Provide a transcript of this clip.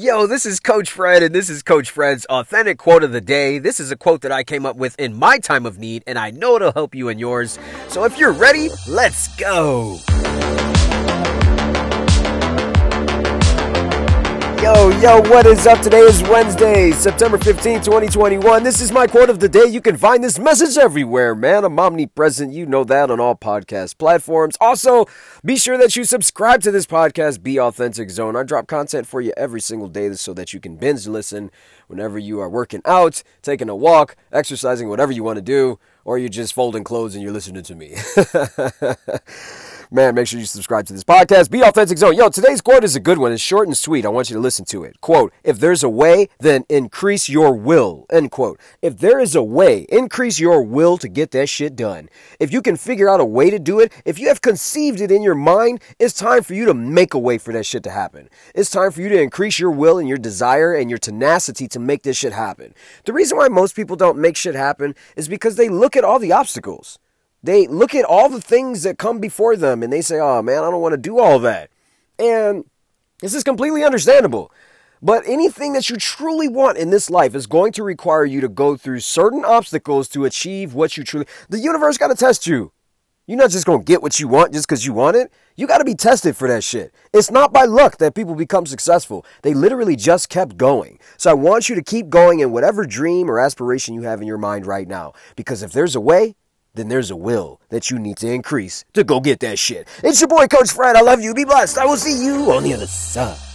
Yo, this is Coach Fred, and this is Coach Fred's authentic quote of the day. This is a quote that I came up with in my time of need, and I know it'll help you in yours. So if you're ready, let's go. Yo, yo, what is up? Today is Wednesday, September 15, 2021. This is my quote of the day. You can find this message everywhere, man. I'm omnipresent. You know that on all podcast platforms. Also, be sure that you subscribe to this podcast, Be Authentic Zone. I drop content for you every single day so that you can binge listen whenever you are working out, taking a walk, exercising, whatever you want to do, or you're just folding clothes and you're listening to me. Man, make sure you subscribe to this podcast. Be Authentic Zone. Yo, today's quote is a good one. It's short and sweet. I want you to listen to it. Quote, if there's a way, then increase your will. End quote. If there is a way, increase your will to get that shit done. If you can figure out a way to do it, if you have conceived it in your mind, it's time for you to make a way for that shit to happen. It's time for you to increase your will and your desire and your tenacity to make this shit happen. The reason why most people don't make shit happen is because they look at all the obstacles. They look at all the things that come before them and they say, oh man, I don't want to do all that. And this is completely understandable. But anything that you truly want in this life is going to require you to go through certain obstacles to achieve what you truly. The universe got to test you. You're not just going to get what you want just because you want it. You got to be tested for that shit. It's not by luck that people become successful. They literally just kept going. So I want you to keep going in whatever dream or aspiration you have in your mind right now. Because if there's a way, then there's a will that you need to increase to go get that shit. It's your boy, Coach Fred. I love you. Be blessed. I will see you on the other side.